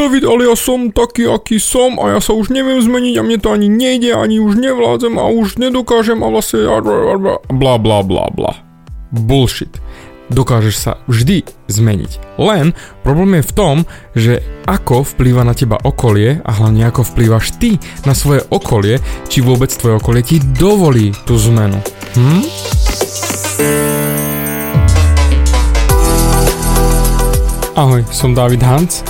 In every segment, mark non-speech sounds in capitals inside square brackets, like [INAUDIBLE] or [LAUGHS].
David, ale ja som taký, aký som a ja sa už neviem zmeniť a mne to ani nejde, ani už nevládzem a už nedokážem a vlastne bla bla bla bla. Bullshit. Dokážeš sa vždy zmeniť. Len problém je v tom, že ako vplýva na teba okolie a hlavne ako vplývaš ty na svoje okolie, či vôbec tvoje okolie ti dovolí tú zmenu. Hm? Ahoj, som David Hans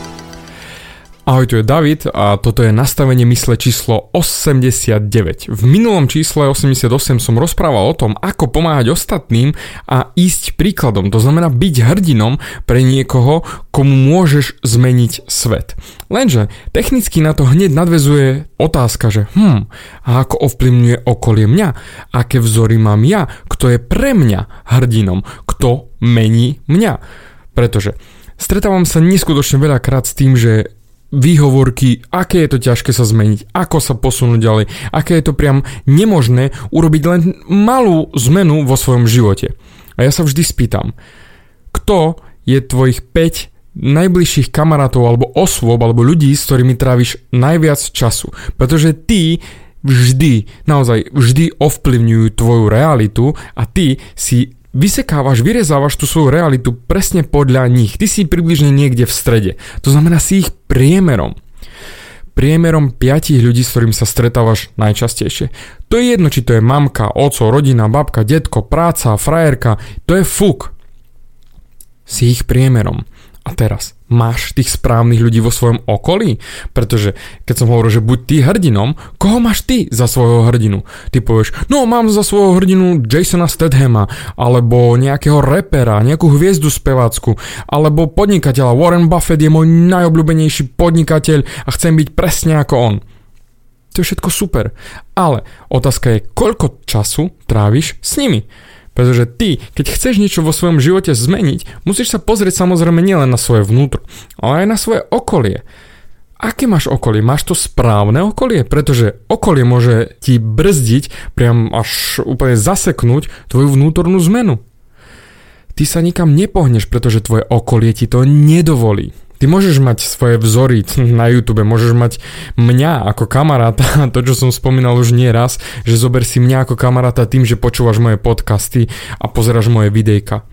Ahoj, tu je David a toto je nastavenie mysle číslo 89. V minulom čísle 88 som rozprával o tom, ako pomáhať ostatným a ísť príkladom. To znamená byť hrdinom pre niekoho, komu môžeš zmeniť svet. Lenže technicky na to hneď nadvezuje otázka, že hm, a ako ovplyvňuje okolie mňa? Aké vzory mám ja? Kto je pre mňa hrdinom? Kto mení mňa? Pretože stretávam sa neskutočne veľakrát s tým, že výhovorky, aké je to ťažké sa zmeniť, ako sa posunúť ďalej, aké je to priam nemožné urobiť len malú zmenu vo svojom živote. A ja sa vždy spýtam, kto je tvojich 5 najbližších kamarátov alebo osôb alebo ľudí, s ktorými tráviš najviac času. Pretože ty vždy, naozaj vždy ovplyvňujú tvoju realitu a ty si vysekávaš, vyrezávaš tú svoju realitu presne podľa nich. Ty si približne niekde v strede. To znamená si ich priemerom. Priemerom 5 ľudí, s ktorými sa stretávaš najčastejšie. To je jedno, či to je mamka, oco, rodina, babka, detko, práca, frajerka. To je fuk. Si ich priemerom. A teraz, máš tých správnych ľudí vo svojom okolí? Pretože keď som hovoril, že buď ty hrdinom, koho máš ty za svojho hrdinu? Ty povieš, no mám za svojho hrdinu Jasona Stathama, alebo nejakého repera, nejakú hviezdu spevácku, alebo podnikateľa. Warren Buffett je môj najobľúbenejší podnikateľ a chcem byť presne ako on. To je všetko super. Ale otázka je, koľko času tráviš s nimi? Pretože ty, keď chceš niečo vo svojom živote zmeniť, musíš sa pozrieť samozrejme nielen na svoje vnútro, ale aj na svoje okolie. Aké máš okolie? Máš to správne okolie? Pretože okolie môže ti brzdiť, priam až úplne zaseknúť tvoju vnútornú zmenu. Ty sa nikam nepohneš, pretože tvoje okolie ti to nedovolí. Ty môžeš mať svoje vzory na YouTube, môžeš mať mňa ako kamaráta, [LAUGHS] to čo som spomínal už nie raz, že zober si mňa ako kamaráta tým, že počúvaš moje podcasty a pozeráš moje videjka.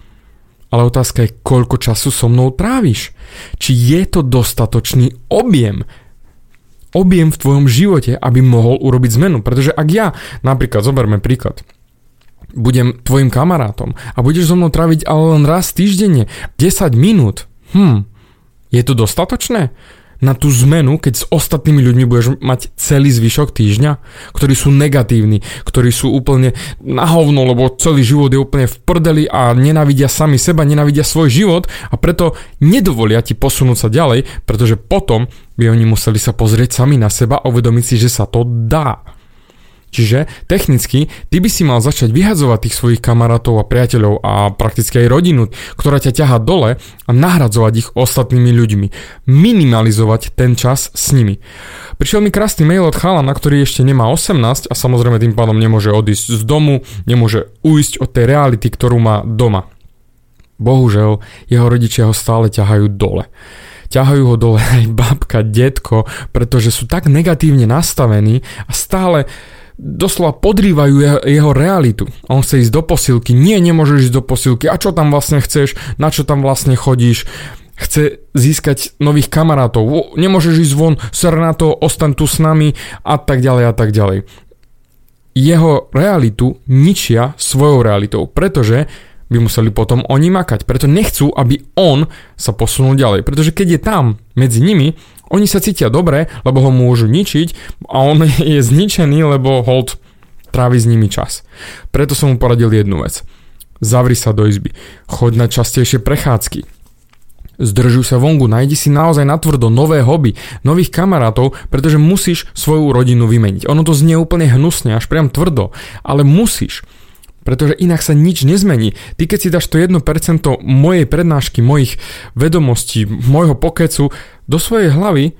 Ale otázka je, koľko času so mnou tráviš? Či je to dostatočný objem objem v tvojom živote, aby mohol urobiť zmenu. Pretože ak ja, napríklad, zoberme príklad, budem tvojim kamarátom a budeš so mnou tráviť ale len raz týždenne, 10 minút, hm, je to dostatočné? na tú zmenu, keď s ostatnými ľuďmi budeš mať celý zvyšok týždňa, ktorí sú negatívni, ktorí sú úplne na hovno, lebo celý život je úplne v prdeli a nenávidia sami seba, nenávidia svoj život a preto nedovolia ti posunúť sa ďalej, pretože potom by oni museli sa pozrieť sami na seba a uvedomiť si, že sa to dá. Čiže technicky ty by si mal začať vyhadzovať tých svojich kamarátov a priateľov a prakticky aj rodinu, ktorá ťa ťaha dole a nahradzovať ich ostatnými ľuďmi. Minimalizovať ten čas s nimi. Prišiel mi krásny mail od chalana, ktorý ešte nemá 18 a samozrejme tým pádom nemôže odísť z domu, nemôže uísť od tej reality, ktorú má doma. Bohužel, jeho rodičia ho stále ťahajú dole ťahajú ho dole [LAUGHS] aj babka, detko, pretože sú tak negatívne nastavení a stále doslova podrývajú jeho, realitu. On chce ísť do posilky, nie, nemôžeš ísť do posilky, a čo tam vlastne chceš, na čo tam vlastne chodíš, chce získať nových kamarátov, nemôžeš ísť von, ser na to, ostaň tu s nami a tak ďalej a tak ďalej. Jeho realitu ničia svojou realitou, pretože by museli potom oni makať. Preto nechcú, aby on sa posunul ďalej. Pretože keď je tam medzi nimi, oni sa cítia dobre, lebo ho môžu ničiť a on [LAUGHS] je zničený, lebo hold trávi s nimi čas. Preto som mu poradil jednu vec. Zavri sa do izby. Choď na častejšie prechádzky. Zdržuj sa vonku, nájdi si naozaj natvrdo nové hobby, nových kamarátov, pretože musíš svoju rodinu vymeniť. Ono to znie úplne hnusne, až priam tvrdo, ale musíš pretože inak sa nič nezmení. Ty keď si dáš to 1% mojej prednášky, mojich vedomostí, môjho pokecu do svojej hlavy,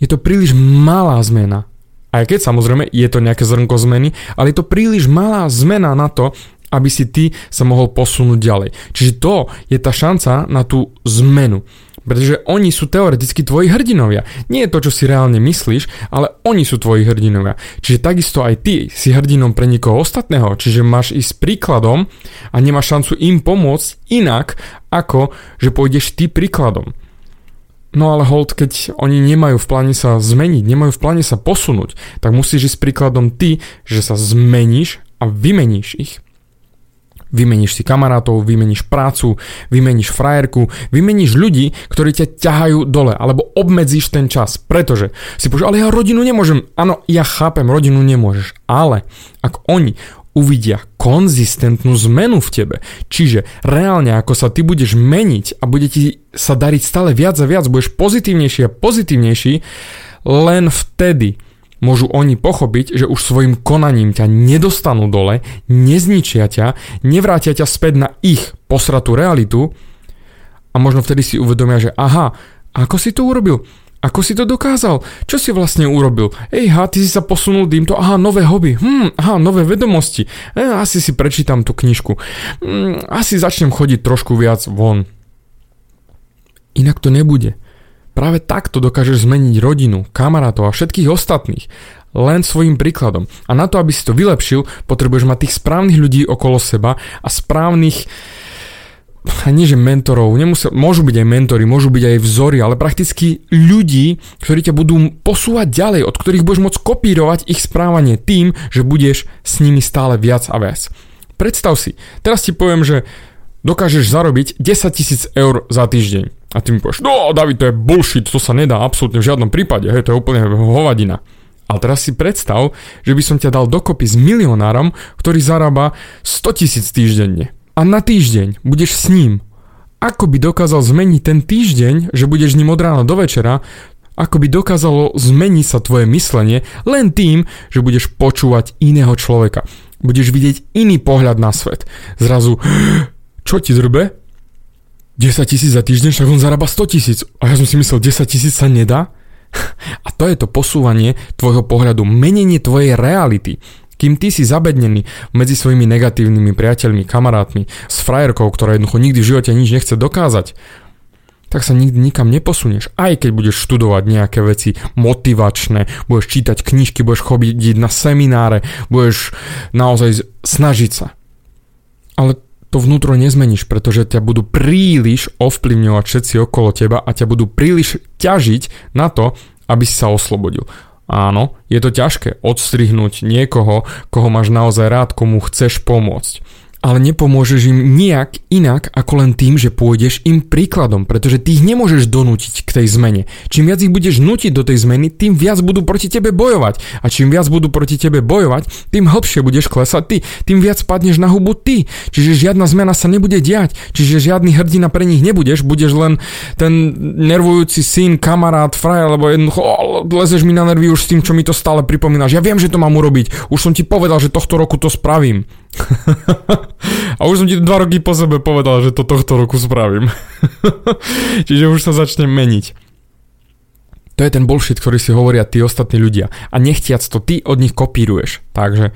je to príliš malá zmena. Aj keď samozrejme je to nejaké zrnko zmeny, ale je to príliš malá zmena na to, aby si ty sa mohol posunúť ďalej. Čiže to je tá šanca na tú zmenu. Pretože oni sú teoreticky tvoji hrdinovia. Nie je to, čo si reálne myslíš, ale oni sú tvoji hrdinovia. Čiže takisto aj ty si hrdinom pre nikoho ostatného. Čiže máš ísť príkladom a nemáš šancu im pomôcť inak, ako že pôjdeš ty príkladom. No ale hold, keď oni nemajú v pláne sa zmeniť, nemajú v pláne sa posunúť, tak musíš ísť príkladom ty, že sa zmeníš a vymeníš ich. Vymeníš si kamarátov, vymeníš prácu, vymeníš frajerku, vymeníš ľudí, ktorí ťa ťahajú dole, alebo obmedzíš ten čas, pretože si povieš, ale ja rodinu nemôžem. Áno, ja chápem, rodinu nemôžeš, ale ak oni uvidia konzistentnú zmenu v tebe. Čiže reálne, ako sa ty budeš meniť a bude ti sa dariť stále viac a viac, budeš pozitívnejší a pozitívnejší, len vtedy môžu oni pochopiť, že už svojim konaním ťa nedostanú dole, nezničia ťa, nevrátia ťa späť na ich posratú realitu a možno vtedy si uvedomia, že aha, ako si to urobil? Ako si to dokázal? Čo si vlastne urobil? Ej, ha, ty si sa posunul týmto, aha, nové hobby, hm, aha, nové vedomosti, e, asi si prečítam tú knižku, hm, asi začnem chodiť trošku viac von. Inak to nebude. Práve takto dokážeš zmeniť rodinu, kamarátov a všetkých ostatných. Len svojim príkladom. A na to, aby si to vylepšil, potrebuješ mať tých správnych ľudí okolo seba a správnych nie že mentorov, nemusel, môžu byť aj mentory, môžu byť aj vzory, ale prakticky ľudí, ktorí ťa budú posúvať ďalej, od ktorých budeš môcť kopírovať ich správanie tým, že budeš s nimi stále viac a viac. Predstav si, teraz ti poviem, že dokážeš zarobiť 10 tisíc eur za týždeň. A ty mi povieš, no David, to je bullshit, to sa nedá absolútne v žiadnom prípade, hej, to je úplne hovadina. Ale teraz si predstav, že by som ťa dal dokopy s milionárom, ktorý zarába 100 tisíc týždenne. A na týždeň budeš s ním. Ako by dokázal zmeniť ten týždeň, že budeš ním od rána do večera, ako by dokázalo zmeniť sa tvoje myslenie len tým, že budeš počúvať iného človeka. Budeš vidieť iný pohľad na svet. Zrazu, čo ti zrbe? 10 tisíc za týždeň, však on zarába 100 tisíc. A ja som si myslel, 10 tisíc sa nedá? [LAUGHS] A to je to posúvanie tvojho pohľadu, menenie tvojej reality. Kým ty si zabednený medzi svojimi negatívnymi priateľmi, kamarátmi, s frajerkou, ktorá jednoducho nikdy v živote nič nechce dokázať, tak sa nikdy nikam neposunieš. Aj keď budeš študovať nejaké veci motivačné, budeš čítať knižky, budeš chodiť na semináre, budeš naozaj snažiť sa. Ale to vnútro nezmeníš, pretože ťa budú príliš ovplyvňovať všetci okolo teba a ťa budú príliš ťažiť na to, aby si sa oslobodil. Áno, je to ťažké odstrihnúť niekoho, koho máš naozaj rád, komu chceš pomôcť ale nepomôžeš im nejak inak ako len tým, že pôjdeš im príkladom, pretože ty ich nemôžeš donútiť k tej zmene. Čím viac ich budeš nutiť do tej zmeny, tým viac budú proti tebe bojovať. A čím viac budú proti tebe bojovať, tým hlbšie budeš klesať ty, tým viac padneš na hubu ty. Čiže žiadna zmena sa nebude diať, čiže žiadny hrdina pre nich nebudeš, budeš len ten nervujúci syn, kamarát, frajer, lebo jednoducho oh, lezeš mi na nervy už s tým, čo mi to stále pripomínaš. Ja viem, že to mám urobiť. Už som ti povedal, že tohto roku to spravím. [LAUGHS] A už som ti dva roky po sebe povedal, že to tohto roku spravím. [LAUGHS] Čiže už sa začne meniť. To je ten bullshit, ktorý si hovoria tí ostatní ľudia. A nechtiac to ty od nich kopíruješ. Takže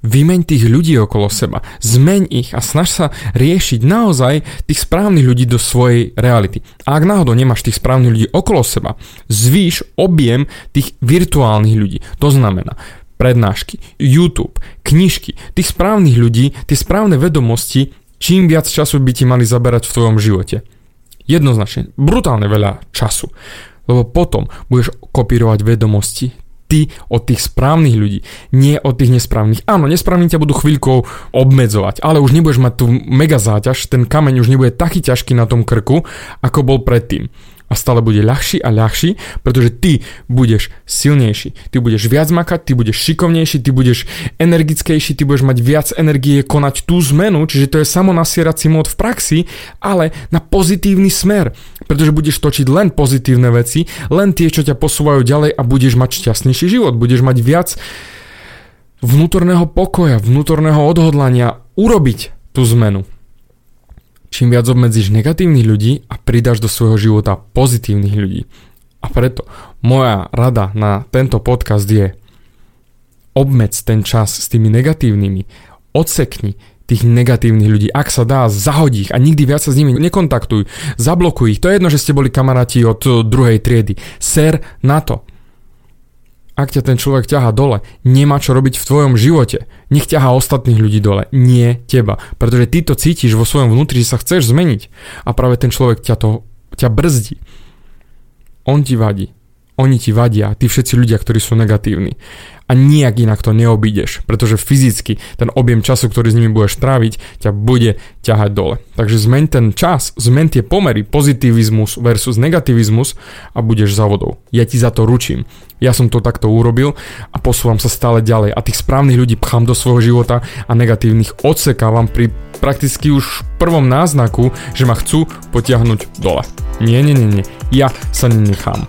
vymeň tých ľudí okolo seba. Zmeň ich a snaž sa riešiť naozaj tých správnych ľudí do svojej reality. A ak náhodou nemáš tých správnych ľudí okolo seba, zvýš objem tých virtuálnych ľudí. To znamená, prednášky, YouTube, knižky, tých správnych ľudí, tie správne vedomosti, čím viac času by ti mali zaberať v tvojom živote. Jednoznačne, brutálne veľa času. Lebo potom budeš kopírovať vedomosti ty od tých správnych ľudí, nie od tých nesprávnych. Áno, nesprávni ťa budú chvíľkou obmedzovať, ale už nebudeš mať tú mega záťaž, ten kameň už nebude taký ťažký na tom krku, ako bol predtým a stále bude ľahší a ľahší, pretože ty budeš silnejší, ty budeš viac makať, ty budeš šikovnejší, ty budeš energickejší, ty budeš mať viac energie konať tú zmenu, čiže to je samonasierací mód v praxi, ale na pozitívny smer, pretože budeš točiť len pozitívne veci, len tie, čo ťa posúvajú ďalej a budeš mať šťastnejší život, budeš mať viac vnútorného pokoja, vnútorného odhodlania urobiť tú zmenu čím viac obmedzíš negatívnych ľudí a pridáš do svojho života pozitívnych ľudí. A preto moja rada na tento podcast je obmedz ten čas s tými negatívnymi, odsekni tých negatívnych ľudí. Ak sa dá, zahodí ich a nikdy viac sa s nimi nekontaktuj. Zablokuj ich. To je jedno, že ste boli kamaráti od druhej triedy. Ser na to ak ťa ten človek ťaha dole, nemá čo robiť v tvojom živote. Nech ťaha ostatných ľudí dole, nie teba. Pretože ty to cítiš vo svojom vnútri, že sa chceš zmeniť. A práve ten človek ťa, to, ťa brzdí. On ti vadí. Oni ti vadia, tí všetci ľudia, ktorí sú negatívni a nijak inak to neobídeš, pretože fyzicky ten objem času, ktorý s nimi budeš tráviť, ťa bude ťahať dole. Takže zmeň ten čas, zmeň tie pomery, pozitivizmus versus negativizmus a budeš za vodou. Ja ti za to ručím. Ja som to takto urobil a posúvam sa stále ďalej a tých správnych ľudí pchám do svojho života a negatívnych odsekávam pri prakticky už prvom náznaku, že ma chcú potiahnuť dole. Nie, nie, nie, nie. Ja sa nenechám.